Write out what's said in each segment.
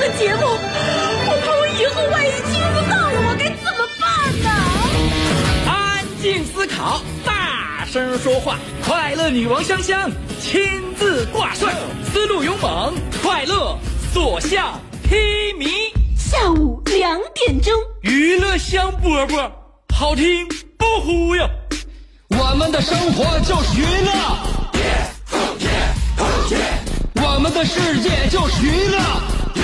的节目，我怕我以后万一听不到了，我该怎么办呢？安静思考，大声说话，快乐女王香香亲自挂帅，思路勇猛，快乐所向披靡。下午两点钟，娱乐香饽饽，好听不忽悠。我们的生活就是娱乐，我们的世界就是娱乐，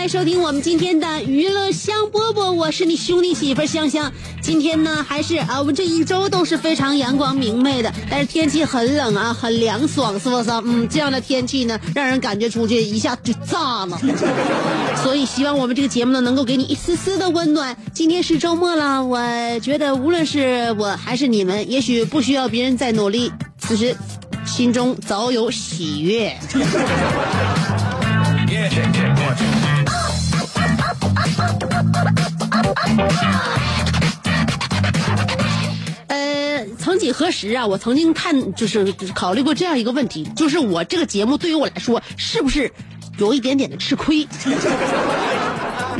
来收听我们今天的娱乐香饽饽，我是你兄弟媳妇香香。今天呢，还是啊，我们这一周都是非常阳光明媚的，但是天气很冷啊，很凉爽，是不是？嗯，这样的天气呢，让人感觉出去一下就炸了。所以希望我们这个节目呢，能够给你一丝丝的温暖。今天是周末了，我觉得无论是我还是你们，也许不需要别人再努力，此时心中早有喜悦。呃，曾几何时啊，我曾经看就是考虑过这样一个问题，就是我这个节目对于我来说是不是有一点点的吃亏？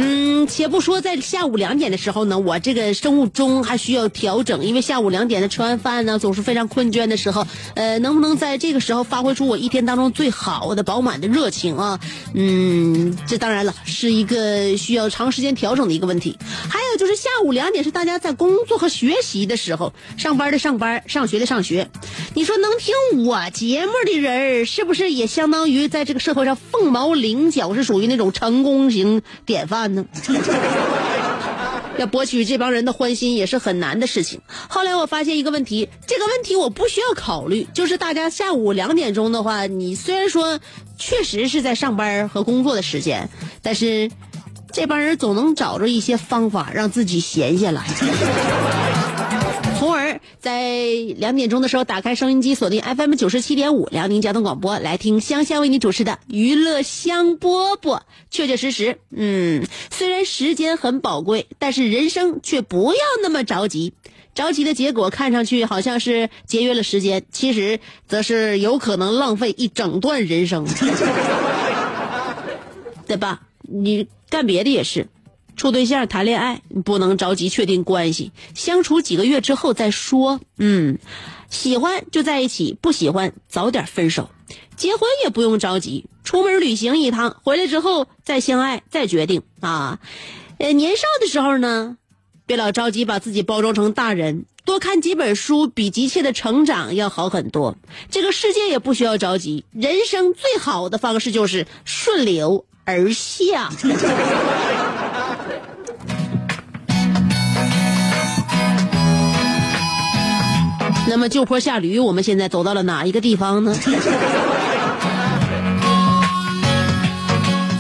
嗯，且不说在下午两点的时候呢，我这个生物钟还需要调整，因为下午两点的吃完饭呢，总是非常困倦的时候，呃，能不能在这个时候发挥出我一天当中最好的饱满的热情啊？嗯，这当然了，是一个需要长时间调整的一个问题。还有就是下午两点是大家在工作和学习的时候，上班的上班，上学的上学。你说能听我节目的人，是不是也相当于在这个社会上凤毛麟角，是属于那种成功型典范呢？要博取这帮人的欢心也是很难的事情。后来我发现一个问题，这个问题我不需要考虑，就是大家下午两点钟的话，你虽然说确实是在上班和工作的时间，但是这帮人总能找着一些方法让自己闲下来。在两点钟的时候打开收音机，锁定 FM 九十七点五辽宁交通广播，来听香香为你主持的娱乐香饽饽。确确实实，嗯，虽然时间很宝贵，但是人生却不要那么着急。着急的结果看上去好像是节约了时间，其实则是有可能浪费一整段人生，对吧？你干别的也是。处对象、谈恋爱，不能着急确定关系，相处几个月之后再说。嗯，喜欢就在一起，不喜欢早点分手。结婚也不用着急，出门旅行一趟，回来之后再相爱，再决定啊。呃，年少的时候呢，别老着急把自己包装成大人，多看几本书比急切的成长要好很多。这个世界也不需要着急，人生最好的方式就是顺流而下。那么就坡下驴，我们现在走到了哪一个地方呢？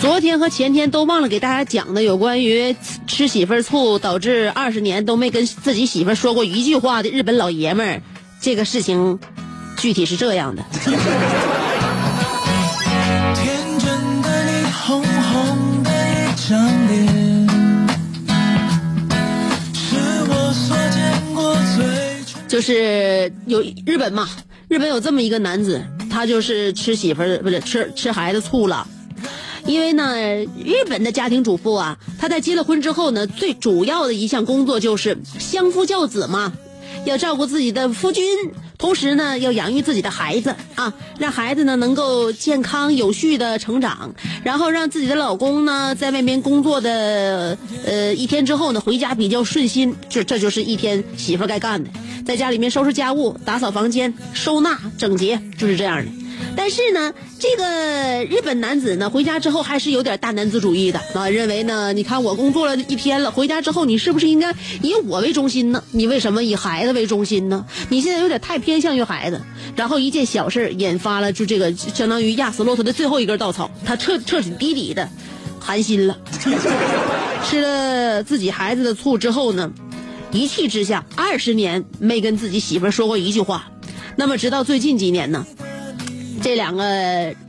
昨天和前天都忘了给大家讲的有关于吃媳妇儿醋导致二十年都没跟自己媳妇儿说过一句话的日本老爷们儿，这个事情具体是这样的。就是有日本嘛，日本有这么一个男子，他就是吃媳妇儿不是吃吃孩子醋了。因为呢，日本的家庭主妇啊，她在结了婚之后呢，最主要的一项工作就是相夫教子嘛，要照顾自己的夫君，同时呢，要养育自己的孩子啊，让孩子呢能够健康有序的成长，然后让自己的老公呢在外面工作的呃一天之后呢，回家比较顺心，这这就是一天媳妇该干的，在家里面收拾家务、打扫房间、收纳整洁，就是这样的。但是呢，这个日本男子呢，回家之后还是有点大男子主义的啊，认为呢，你看我工作了一天了，回家之后你是不是应该以我为中心呢？你为什么以孩子为中心呢？你现在有点太偏向于孩子，然后一件小事引发了就这个相当于压死骆驼的最后一根稻草，他彻彻底底的寒心了，吃了自己孩子的醋之后呢，一气之下，二十年没跟自己媳妇说过一句话。那么直到最近几年呢，这两个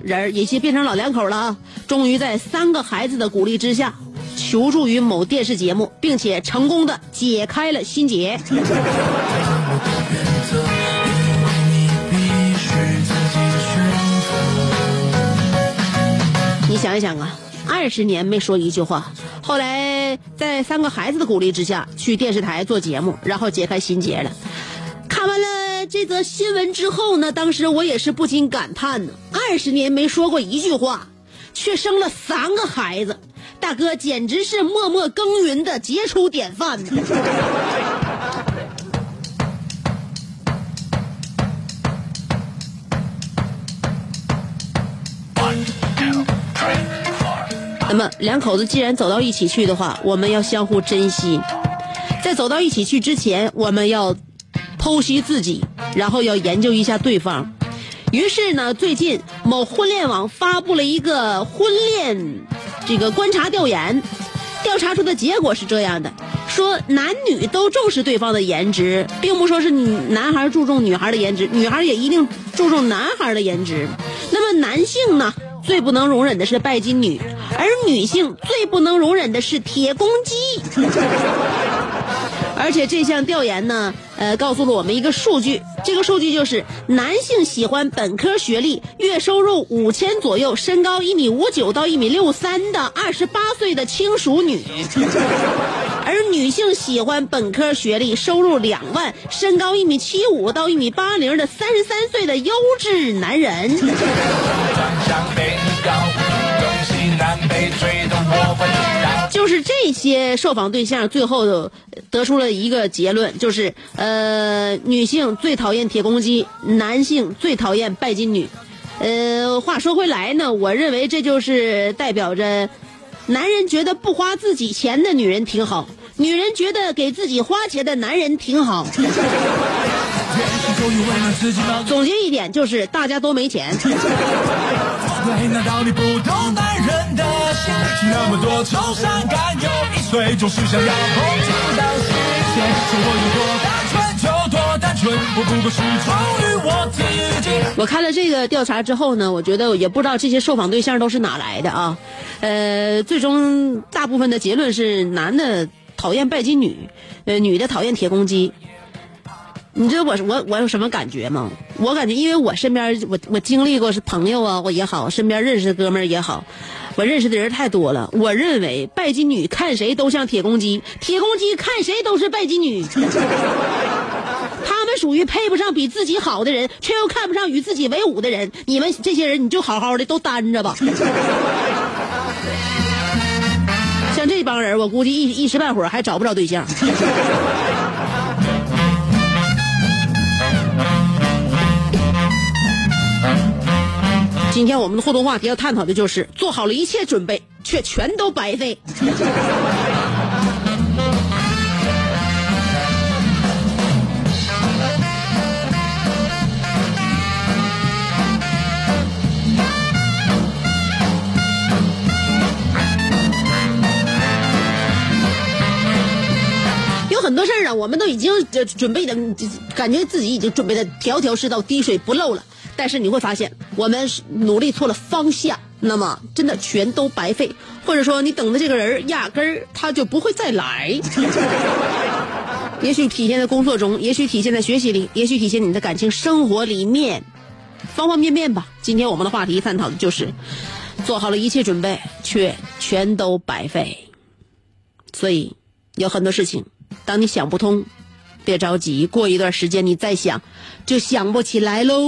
人也变成老两口了啊！终于在三个孩子的鼓励之下，求助于某电视节目，并且成功的解开了心结。你想一想啊，二十年没说一句话，后来在三个孩子的鼓励之下，去电视台做节目，然后解开心结了。看完了这则新闻之后呢，当时我也是不禁感叹呢：二十年没说过一句话，却生了三个孩子，大哥简直是默默耕耘的杰出典范呢。那么两口子既然走到一起去的话，我们要相互珍惜。在走到一起去之前，我们要剖析自己，然后要研究一下对方。于是呢，最近某婚恋网发布了一个婚恋这个观察调研，调查出的结果是这样的：说男女都重视对方的颜值，并不说是男孩注重女孩的颜值，女孩也一定注重男孩的颜值。那么男性呢，最不能容忍的是拜金女，而女性最不能容忍的是铁公鸡。而且这项调研呢，呃，告诉了我们一个数据，这个数据就是男性喜欢本科学历、月收入五千左右、身高一米五九到一米六三的二十八岁的轻熟女，而女性喜欢本科学历、收入两万、身高一米七五到一米八零的三十三岁的优质男人。就是这些受访对象最后得出了一个结论，就是呃，女性最讨厌铁公鸡，男性最讨厌拜金女。呃，话说回来呢，我认为这就是代表着，男人觉得不花自己钱的女人挺好，女人觉得给自己花钱的男人挺好。总结一点就是大家都没钱。难道你不懂男人的心？那么多愁善感，有一岁总是想要碰触到世界。生活有多单纯就多单纯，我不过是忠于我自己。我看了这个调查之后呢，我觉得也不知道这些受访对象都是哪来的啊。呃，最终大部分的结论是男的讨厌拜金女，呃，女的讨厌铁公鸡。你知道我我我有什么感觉吗？我感觉，因为我身边我我经历过是朋友啊，我也好，身边认识的哥们儿也好，我认识的人太多了。我认为拜金女看谁都像铁公鸡，铁公鸡看谁都是拜金女。他们属于配不上比自己好的人，却又看不上与自己为伍的人。你们这些人，你就好好的都单着吧。像这帮人，我估计一一时半会儿还找不着对象。今天我们的互动话题要探讨的就是做好了一切准备，却全都白费。有很多事儿啊，我们都已经准备的，感觉自己已经准备的条条是道，滴水不漏了。但是你会发现，我们努力错了方向，那么真的全都白费，或者说你等的这个人压根儿他就不会再来。也许体现在工作中，也许体现在学习里，也许体现你的感情生活里面，方方面面吧。今天我们的话题探讨的就是做好了一切准备，却全都白费。所以有很多事情，当你想不通。别着急，过一段时间你再想，就想不起来喽。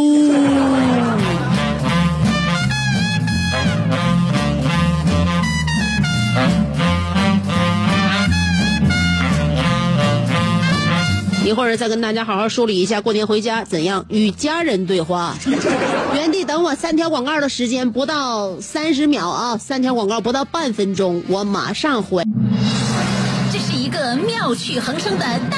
一会儿再跟大家好好梳理一下过年回家怎样与家人对话。原地等我三条广告的时间不到三十秒啊，三条广告不到半分钟，我马上回。这是一个妙趣横生的大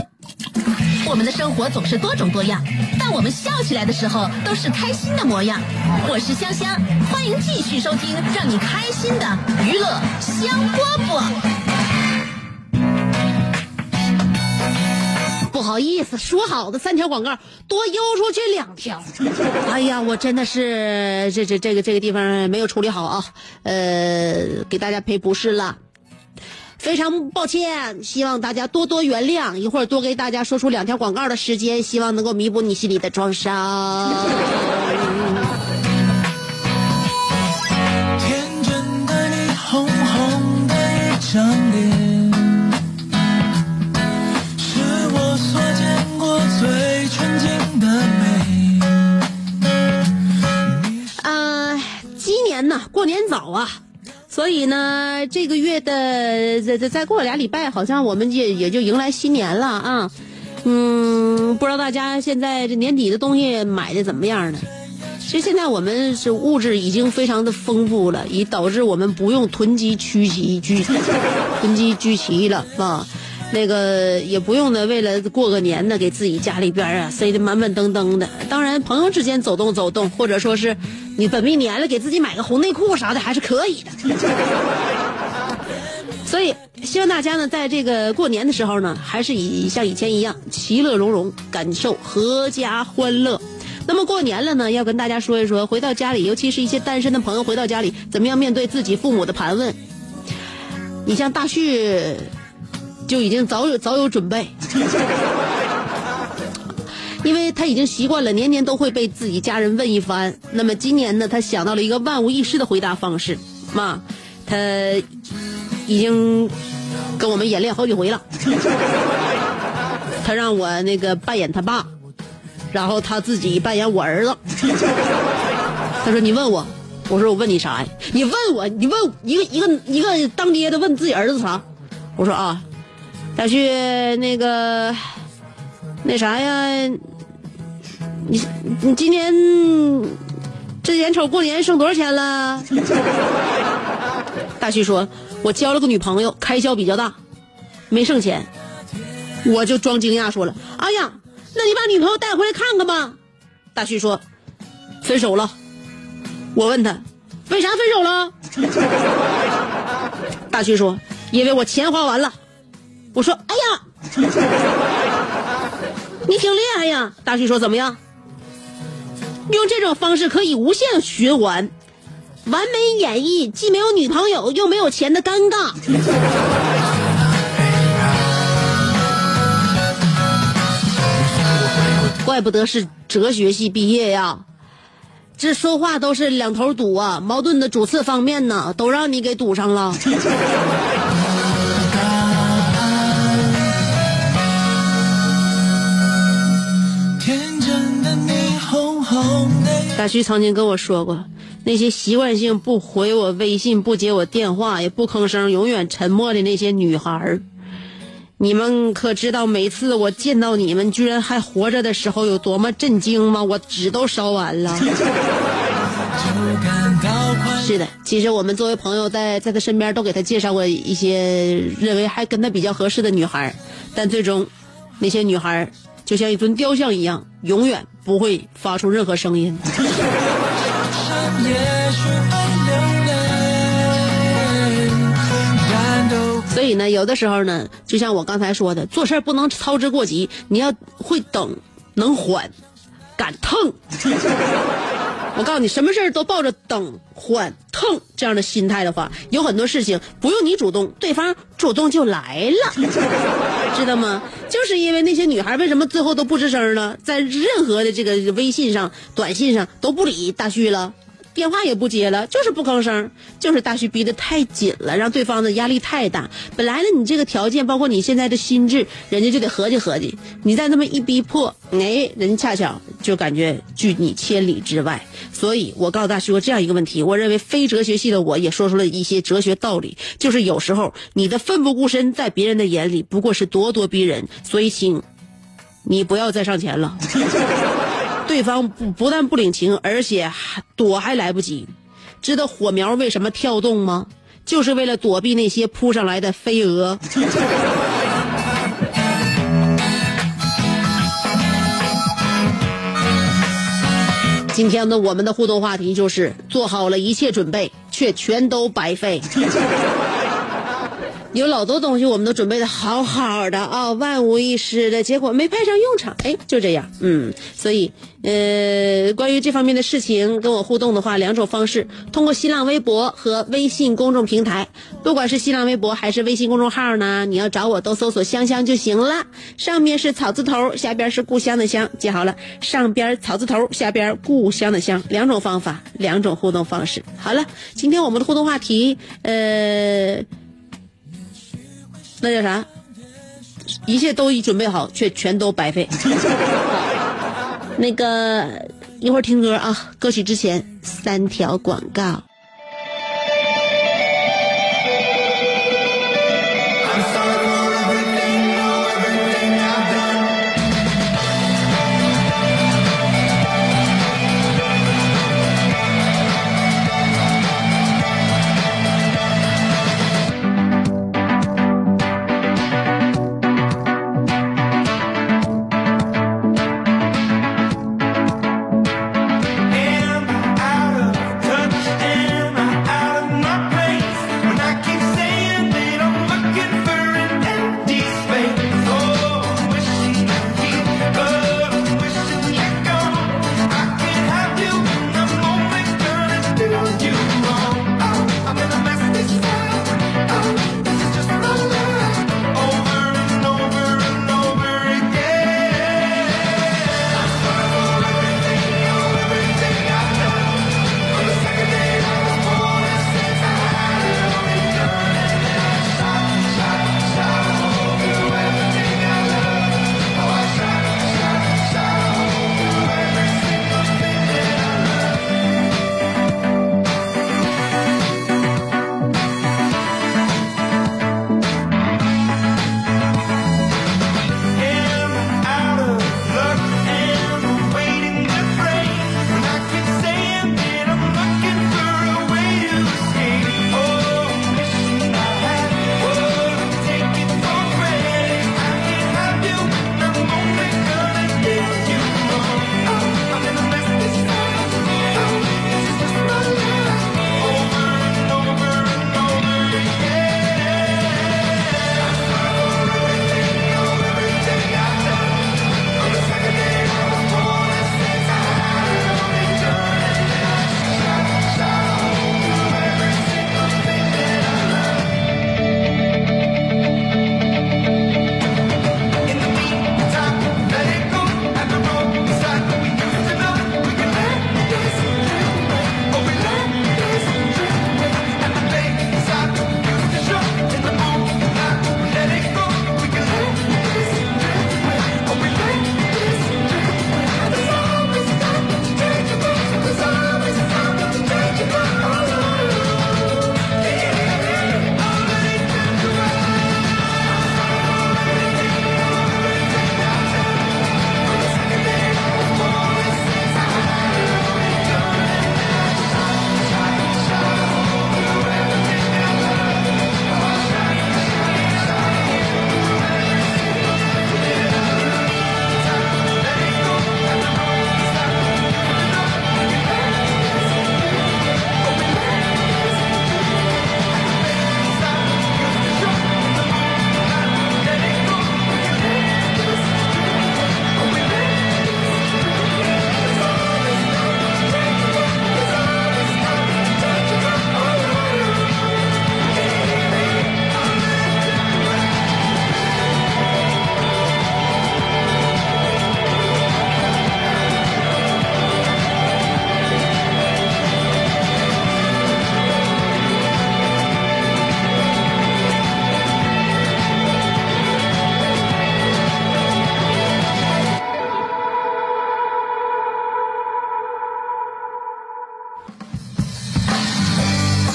我们的生活总是多种多样，但我们笑起来的时候都是开心的模样。我是香香，欢迎继续收听让你开心的娱乐香饽饽。不好意思，说好的三条广告多邮出去两条。哎呀，我真的是这这这个这个地方没有处理好啊，呃，给大家赔不是了。非常抱歉，希望大家多多原谅。一会儿多给大家说出两条广告的时间，希望能够弥补你心里的创伤。天真的你，红红的一张脸，是我所见过最纯净的美。啊，今年呢，过年早啊，所以呢，这个月的再再再过俩礼拜，好像我们也也就迎来新年了啊。嗯，不知道大家现在这年底的东西买的怎么样呢？其实现在我们是物质已经非常的丰富了，以导致我们不用囤积居奇居囤积居奇了啊。那个也不用呢，为了过个年呢，给自己家里边啊塞得满满登登的。当然，朋友之间走动走动，或者说是你本命年了，给自己买个红内裤啥的，还是可以的。所以，希望大家呢，在这个过年的时候呢，还是以像以前一样，其乐融融，感受阖家欢乐。那么过年了呢，要跟大家说一说，回到家里，尤其是一些单身的朋友回到家里，怎么样面对自己父母的盘问。你像大旭，就已经早有早有准备，因为他已经习惯了年年都会被自己家人问一番。那么今年呢，他想到了一个万无一失的回答方式，妈，他已经跟我们演练好几回了。他让我那个扮演他爸，然后他自己扮演我儿子。他说：“你问我。”我说：“我问你啥呀？你问我，你问一个一个一个当爹的问自己儿子啥？”我说：“啊，大旭，那个那啥呀，你你今年这眼瞅过年剩多少钱了？” 大旭说：“我交了个女朋友，开销比较大，没剩钱。”我就装惊讶说了：“哎呀，那你把女朋友带回来看看吧。”大旭说：“分手了。”我问他：“为啥分手了？” 大旭说：“因为我钱花完了。”我说：“哎呀，你挺厉害呀！”大旭说：“怎么样？用这种方式可以无限循环，完美演绎既没有女朋友又没有钱的尴尬。”怪不得是哲学系毕业呀，这说话都是两头堵啊，矛盾的主次方面呢，都让你给堵上了。的大旭曾经跟我说过，那些习惯性不回我微信、不接我电话、也不吭声、永远沉默的那些女孩儿，你们可知道每次我见到你们居然还活着的时候有多么震惊吗？我纸都烧完了。是的，其实我们作为朋友在，在他身边都给他介绍过一些认为还跟他比较合适的女孩儿，但最终，那些女孩儿就像一尊雕像一样，永远不会发出任何声音。所以呢，有的时候呢，就像我刚才说的，做事不能操之过急，你要会等，能缓，敢腾。我告诉你，什么事儿都抱着等、缓、痛这样的心态的话，有很多事情不用你主动，对方主动就来了，知道吗？就是因为那些女孩为什么最后都不吱声了，在任何的这个微信上、短信上都不理大旭了，电话也不接了，就是不吭声，就是大旭逼得太紧了，让对方的压力太大。本来呢，你这个条件，包括你现在的心智，人家就得合计合计。你再那么一逼迫，哎，人家恰巧就感觉拒你千里之外。所以我告诉大旭过这样一个问题，我认为非哲学系的我也说出了一些哲学道理，就是有时候你的奋不顾身，在别人的眼里不过是咄咄逼人。所以请你不要再上前了。对方不不但不领情，而且还躲还来不及。知道火苗为什么跳动吗？就是为了躲避那些扑上来的飞蛾。今天的我们的互动话题就是做好了一切准备，却全都白费。有老多东西我们都准备的好好的啊，万无一失的，结果没派上用场，哎，就这样，嗯，所以，呃，关于这方面的事情跟我互动的话，两种方式，通过新浪微博和微信公众平台，不管是新浪微博还是微信公众号呢，你要找我都搜索香香就行了，上面是草字头，下边是故乡的乡，记好了，上边草字头，下边故乡的乡，两种方法，两种互动方式。好了，今天我们的互动话题，呃。那叫啥？一切都已准备好，却全都白费。那个一会儿听歌啊，歌曲之前三条广告。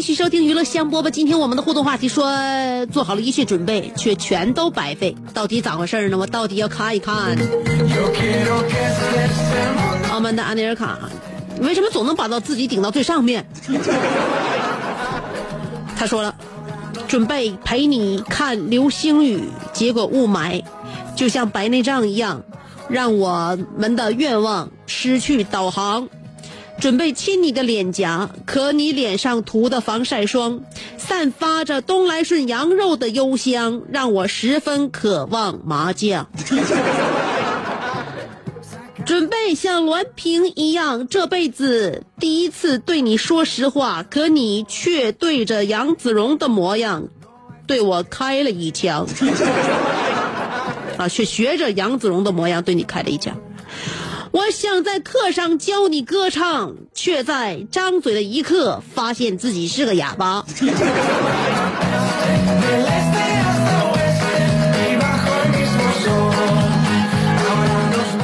继续收听娱乐香饽饽。今天我们的互动话题说，做好了一切准备，却全都白费，到底咋回事呢？我到底要看一看。澳门的安尼尔卡，为什么总能把到自己顶到最上面？他说了，准备陪你看流星雨，结果雾霾就像白内障一样，让我们的愿望失去导航。准备亲你的脸颊，可你脸上涂的防晒霜，散发着东来顺羊肉的幽香，让我十分渴望麻将。准备像栾平一样，这辈子第一次对你说实话，可你却对着杨子荣的模样，对我开了一枪。啊，却学着杨子荣的模样对你开了一枪。我想在课上教你歌唱，却在张嘴的一刻发现自己是个哑巴。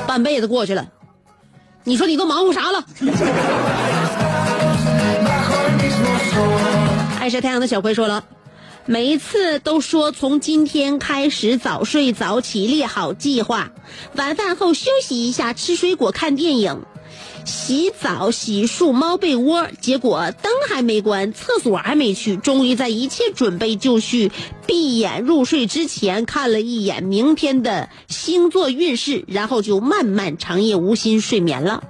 半辈子过去了，你说你都忙活啥了？爱晒太阳的小葵说了。每一次都说从今天开始早睡早起，列好计划。晚饭后休息一下，吃水果，看电影，洗澡、洗漱、猫被窝。结果灯还没关，厕所还没去，终于在一切准备就绪、闭眼入睡之前，看了一眼明天的星座运势，然后就漫漫长夜无心睡眠了。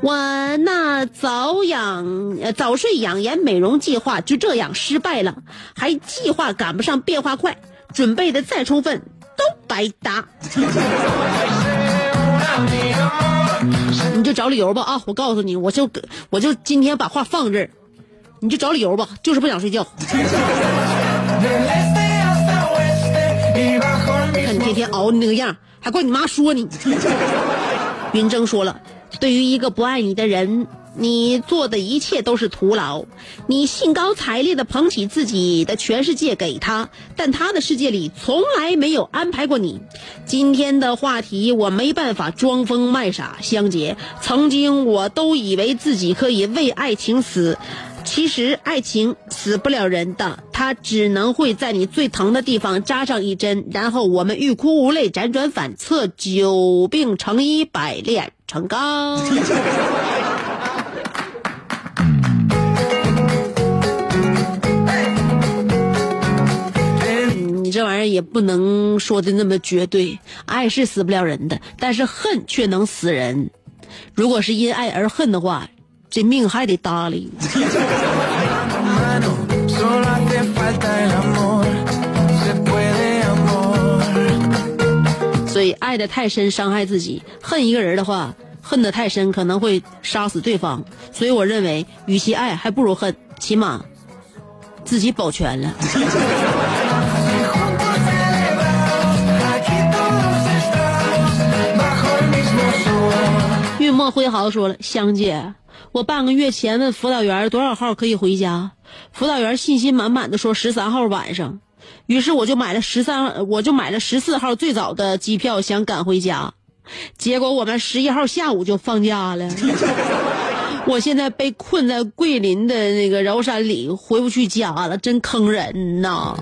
我那早养、早睡养颜美容计划就这样失败了，还计划赶不上变化快，准备的再充分都白搭。你就找理由吧啊！我告诉你，我就我就今天把话放这儿，你就找理由吧，就是不想睡觉。看你天天熬的那个样，还怪你妈说你。云峥说了。对于一个不爱你的人，你做的一切都是徒劳。你兴高采烈的捧起自己的全世界给他，但他的世界里从来没有安排过你。今天的话题我没办法装疯卖傻，香姐。曾经我都以为自己可以为爱情死，其实爱情死不了人的，它只能会在你最疼的地方扎上一针，然后我们欲哭无泪，辗转反侧，久病成医，百炼。成钢。玩意儿也不能说的那么绝对，爱是死不了人的，但是恨却能死人。如果是因爱而恨的话，这命还得搭理。所以爱的太深，伤害自己；恨一个人的话，恨的太深，可能会杀死对方。所以我认为，与其爱，还不如恨，起码自己保全了。辉豪说了：“香姐，我半个月前问辅导员多少号可以回家，辅导员信心满满的说十三号晚上。”于是我就买了十三，我就买了十四号最早的机票，想赶回家。结果我们十一号下午就放假了。我现在被困在桂林的那个崂山里，回不去家了，真坑人呐！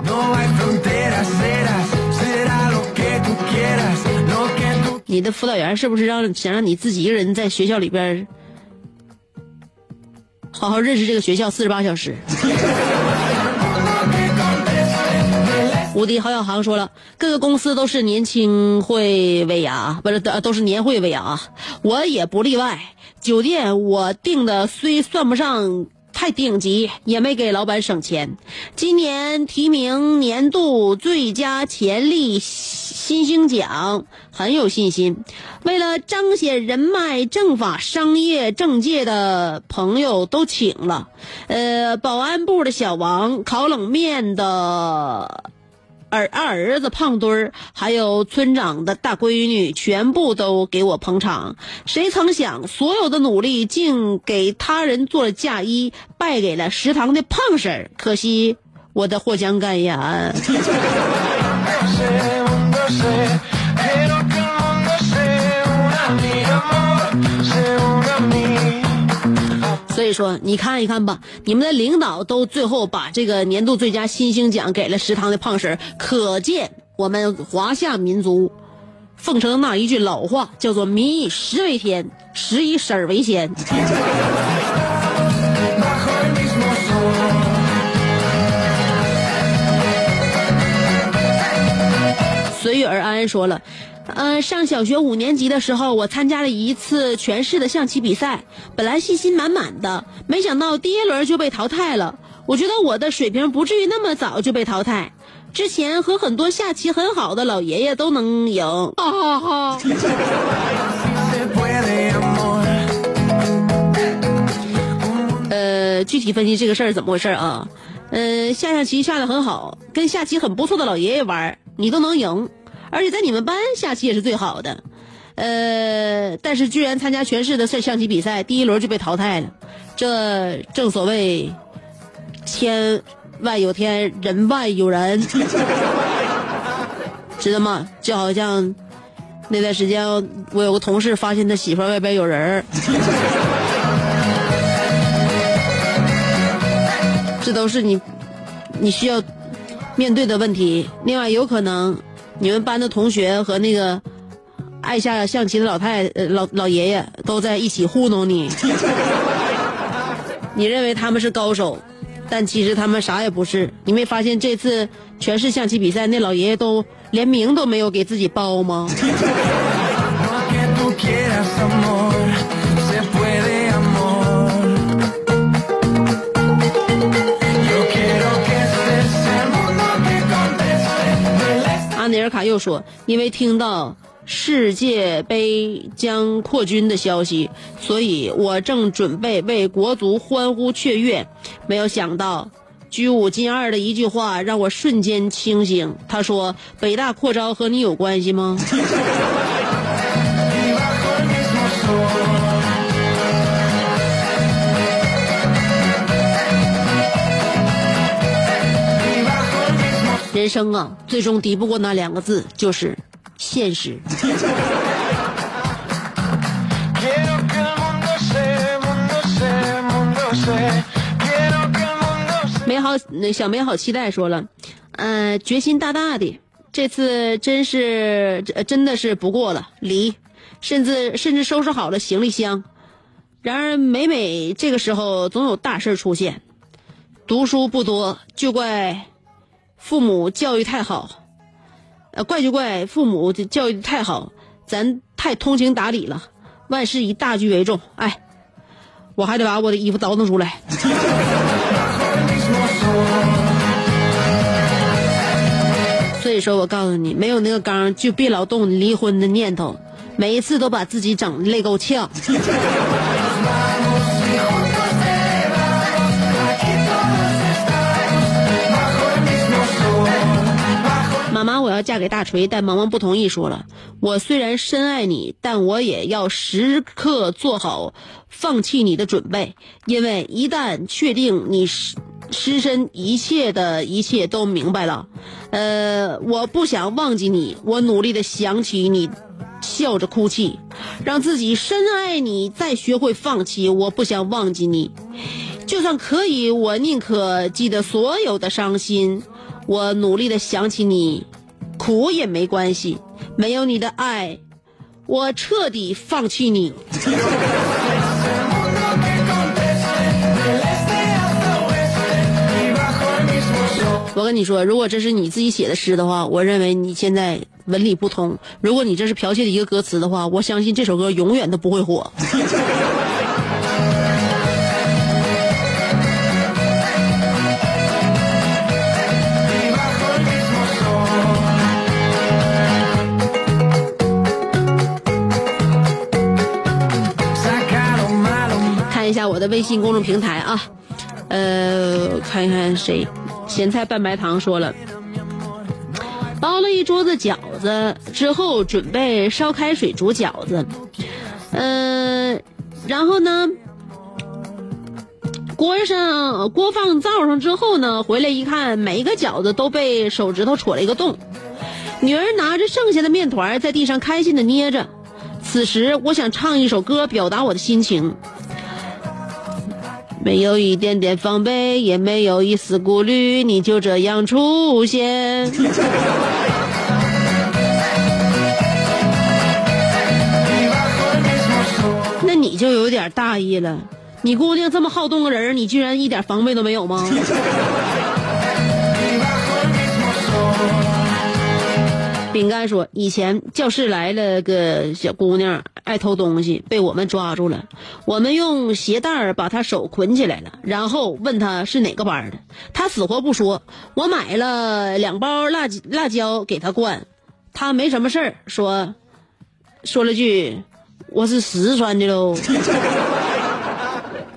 你的辅导员是不是让想让你自己一个人在学校里边好好认识这个学校四十八小时？无敌郝小航说了，各个公司都是年轻会尾牙，不是都是年会尾牙，我也不例外。酒店我订的虽算不上太顶级，也没给老板省钱。今年提名年度最佳潜力新星奖，很有信心。为了彰显人脉、政法、商业、政界的朋友都请了，呃，保安部的小王，烤冷面的。儿二儿子胖墩儿，还有村长的大闺女，全部都给我捧场。谁曾想，所有的努力竟给他人做了嫁衣，败给了食堂的胖婶儿。可惜我的获奖感言。说，你看一看吧，你们的领导都最后把这个年度最佳新星奖给了食堂的胖婶儿，可见我们华夏民族奉承那一句老话，叫做“民以食为天，食以婶为先”。随遇而安说了，呃，上小学五年级的时候，我参加了一次全市的象棋比赛，本来信心满满的，没想到第一轮就被淘汰了。我觉得我的水平不至于那么早就被淘汰。之前和很多下棋很好的老爷爷都能赢，哈哈哈。呃，具体分析这个事儿怎么回事啊？呃，下象棋下的很好，跟下棋很不错的老爷爷玩，你都能赢，而且在你们班下棋也是最好的。呃，但是居然参加全市的象象棋比赛，第一轮就被淘汰了，这正所谓天外有天，人外有人，知道吗？就好像那段时间我有个同事发现他媳妇外边有人儿。这都是你你需要面对的问题。另外，有可能你们班的同学和那个爱下象棋的老太老老爷爷都在一起糊弄你，你认为他们是高手，但其实他们啥也不是。你没发现这次全是象棋比赛那老爷爷都连名都没有给自己报吗？尔卡又说，因为听到世界杯将扩军的消息，所以我正准备为国足欢呼雀跃，没有想到。居五进二的一句话让我瞬间清醒。他说：“北大扩招和你有关系吗 人生啊，最终敌不过那两个字，就是现实。美好，小美好期待说了，呃，决心大大的，这次真是呃真的是不过了，离，甚至甚至收拾好了行李箱。然而每每这个时候，总有大事出现。读书不多，就怪父母教育太好，呃，怪就怪父母教育太好，咱太通情达理了，万事以大局为重。哎，我还得把我的衣服倒腾出来。所以说我告诉你，没有那个刚就别老动离婚的念头，每一次都把自己整累够呛。要嫁给大锤，但萌萌不同意，说了，我虽然深爱你，但我也要时刻做好放弃你的准备，因为一旦确定你失失身，一切的一切都明白了。呃，我不想忘记你，我努力的想起你笑着哭泣，让自己深爱你，再学会放弃。我不想忘记你，就算可以，我宁可记得所有的伤心。我努力的想起你，苦也没关系，没有你的爱，我彻底放弃你。我跟你说，如果这是你自己写的诗的话，我认为你现在文理不通；如果你这是剽窃的一个歌词的话，我相信这首歌永远都不会火。下我的微信公众平台啊，呃，看一看谁，咸菜拌白糖说了，包了一桌子饺子之后，准备烧开水煮饺子，嗯、然后呢，锅上锅放灶上之后呢，回来一看，每一个饺子都被手指头戳了一个洞。女儿拿着剩下的面团在地上开心的捏着。此时，我想唱一首歌表达我的心情。没有一点点防备，也没有一丝顾虑，你就这样出现。那你就有点大意了。你姑娘这么好动个人，你居然一点防备都没有吗？饼干说，以前教室来了个小姑娘，爱偷东西，被我们抓住了。我们用鞋带儿把他手捆起来了，然后问他是哪个班的，他死活不说。我买了两包辣辣椒给他灌，他没什么事儿，说说了句我是四川的喽。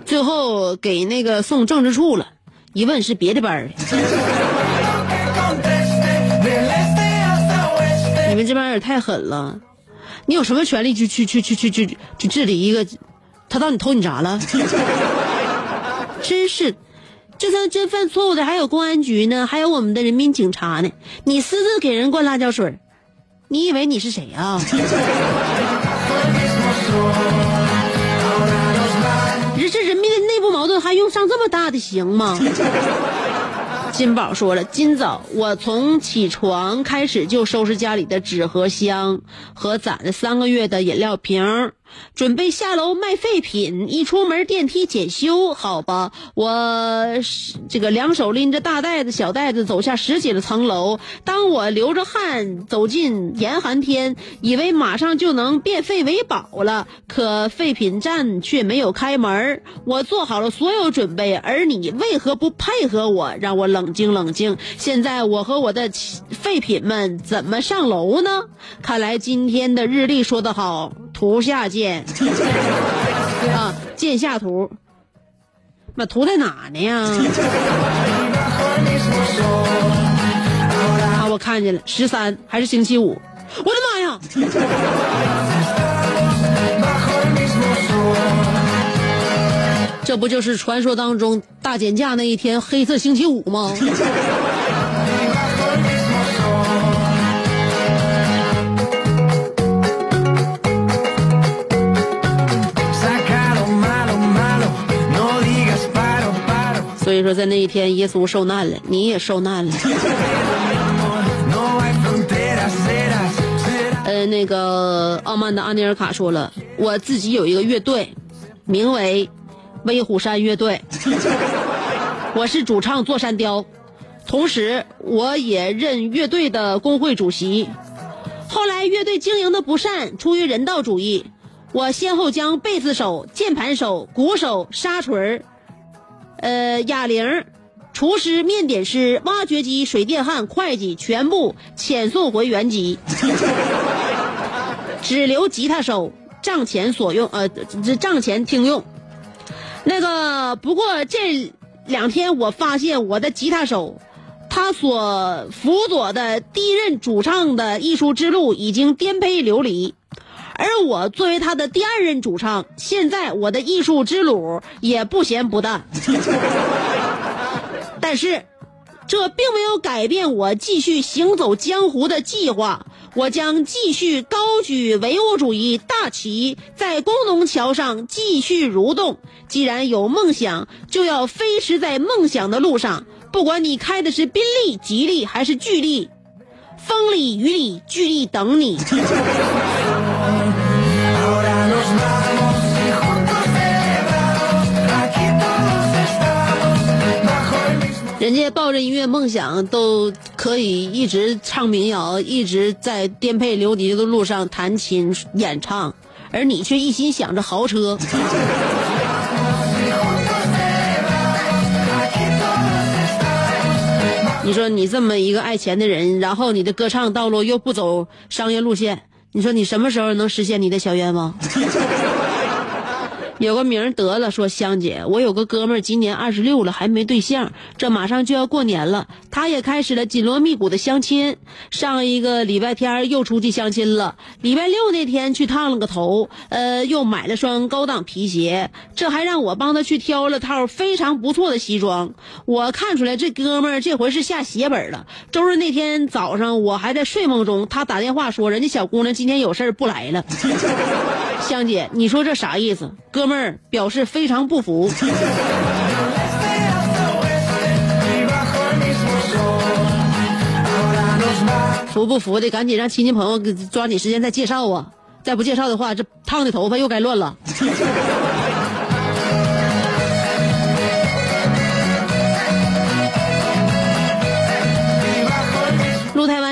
最后给那个送政治处了，一问是别的班儿的。你们这帮人也太狠了！你有什么权利去去去去去去去治理一个？他到底偷你啥了？真是，就算真犯错误的还有公安局呢，还有我们的人民警察呢。你私自给人灌辣椒水，你以为你是谁啊？这这人民的内部矛盾还用上这么大的刑吗？金宝说了，今早我从起床开始就收拾家里的纸盒箱和攒了三个月的饮料瓶儿，准备下楼卖废品。一出门电梯检修，好吧，我这个两手拎着大袋子、小袋子走下十几层楼。当我流着汗走进严寒天，以为马上就能变废为宝了，可废品站却没有开门。我做好了所有准备，而你为何不配合我，让我冷静冷静？现在我和我的废品们怎么上楼呢？看来今天的日历说得好，图下见。啊，见下图。那，图在哪呢呀？啊，我看见了，十三还是星期五？我的妈呀！这不就是传说当中大减价那一天，黑色星期五吗？所以说，在那一天，耶稣受难了，你也受难了。呃，那个傲慢的阿尼尔卡说了，我自己有一个乐队，名为威虎山乐队，我是主唱座山雕，同时我也任乐队的工会主席。后来乐队经营的不善，出于人道主义，我先后将贝斯手、键盘手、鼓手、沙锤儿呃，哑铃、厨师、面点师、挖掘机、水电焊、会计全部遣送回原籍，只留吉他手账前所用，呃，这账前听用。那个，不过这两天我发现我的吉他手，他所辅佐的第一任主唱的艺术之路已经颠沛流离。而我作为他的第二任主唱，现在我的艺术之路也不咸不淡。但是，这并没有改变我继续行走江湖的计划。我将继续高举唯物主义大旗，在工农桥上继续蠕动。既然有梦想，就要飞驰在梦想的路上。不管你开的是宾利、吉利还是巨力，风里雨里，巨力等你。人家抱着音乐梦想，都可以一直唱民谣，一直在颠沛流离的路上弹琴演唱，而你却一心想着豪车。你说你这么一个爱钱的人，然后你的歌唱道路又不走商业路线，你说你什么时候能实现你的小愿望？有个名儿得了，说香姐，我有个哥们儿今年二十六了，还没对象，这马上就要过年了，他也开始了紧锣密鼓的相亲。上一个礼拜天又出去相亲了，礼拜六那天去烫了个头，呃，又买了双高档皮鞋，这还让我帮他去挑了套非常不错的西装。我看出来这哥们儿这回是下血本了。周日那天早上我还在睡梦中，他打电话说人家小姑娘今天有事儿不来了。香姐，你说这啥意思？哥们儿表示非常不服。服不服的，赶紧让亲戚朋友抓紧时间再介绍啊！再不介绍的话，这烫的头发又该乱了。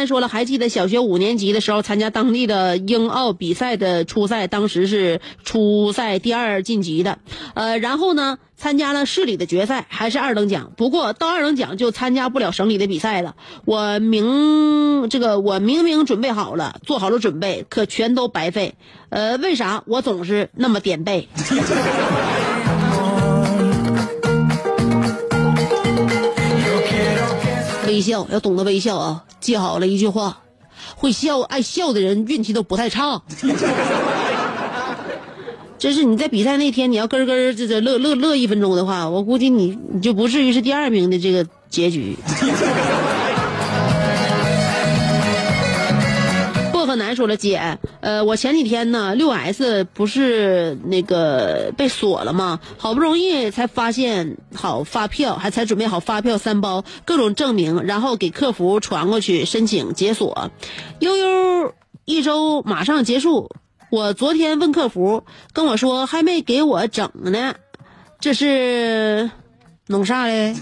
说了，还记得小学五年级的时候参加当地的英奥比赛的初赛，当时是初赛第二晋级的，呃，然后呢参加了市里的决赛，还是二等奖。不过到二等奖就参加不了省里的比赛了。我明这个我明明准备好了，做好了准备，可全都白费。呃，为啥我总是那么点背？微笑要懂得微笑啊！记好了一句话，会笑、爱笑的人运气都不太差。真是你在比赛那天，你要咯咯这这乐乐乐一分钟的话，我估计你你就不至于是第二名的这个结局。说了，姐，呃，我前几天呢，六 S 不是那个被锁了吗？好不容易才发现好发票，还才准备好发票三包，各种证明，然后给客服传过去申请解锁。悠悠一周马上结束，我昨天问客服，跟我说还没给我整呢，这是弄啥嘞？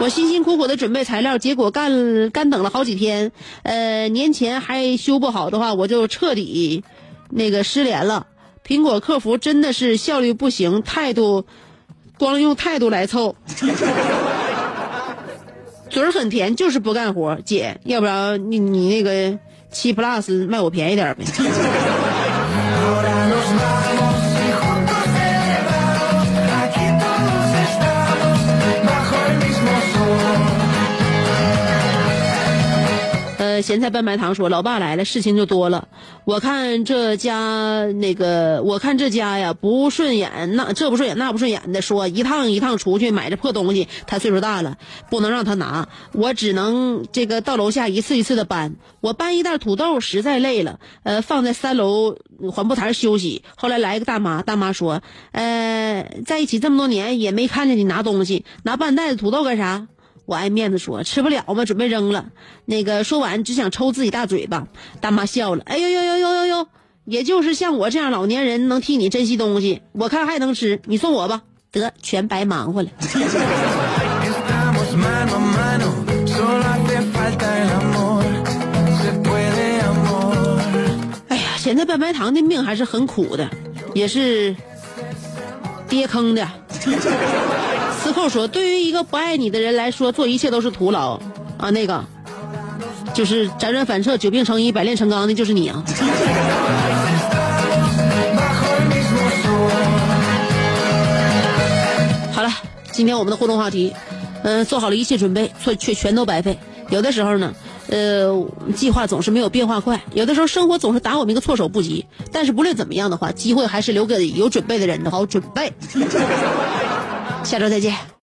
我辛辛苦苦的准备材料，结果干干等了好几天，呃，年前还修不好的话，我就彻底那个失联了。苹果客服真的是效率不行，态度光用态度来凑，嘴很甜，就是不干活。姐，要不然你你那个七 plus 卖我便宜点呗。咸菜拌白糖说，老爸来了，事情就多了。我看这家那个，我看这家呀不顺眼，那这不顺眼那不顺眼的，说一趟一趟出去买这破东西。他岁数大了，不能让他拿，我只能这个到楼下一次一次的搬。我搬一袋土豆实在累了，呃，放在三楼缓步台休息。后来来一个大妈，大妈说，呃，在一起这么多年也没看见你拿东西，拿半袋子土豆干啥？我爱面子说吃不了嘛，准备扔了。那个说完只想抽自己大嘴巴，大妈笑了，哎呦呦呦呦呦呦，也就是像我这样老年人能替你珍惜东西，我看还能吃，你送我吧，得全白忙活了。哎呀，现在半白糖的命还是很苦的，也是跌坑的。司寇说，对于一个不爱你的人来说，做一切都是徒劳啊。那个就是辗转反侧、久病成医、百炼成钢的，就是你啊。好了，今天我们的互动话题，嗯、做好了一切准备，却却全都白费。有的时候呢，呃，计划总是没有变化快，有的时候生活总是打我们一个措手不及。但是不论怎么样的话，机会还是留给有准备的人的，好好准备。下周再见。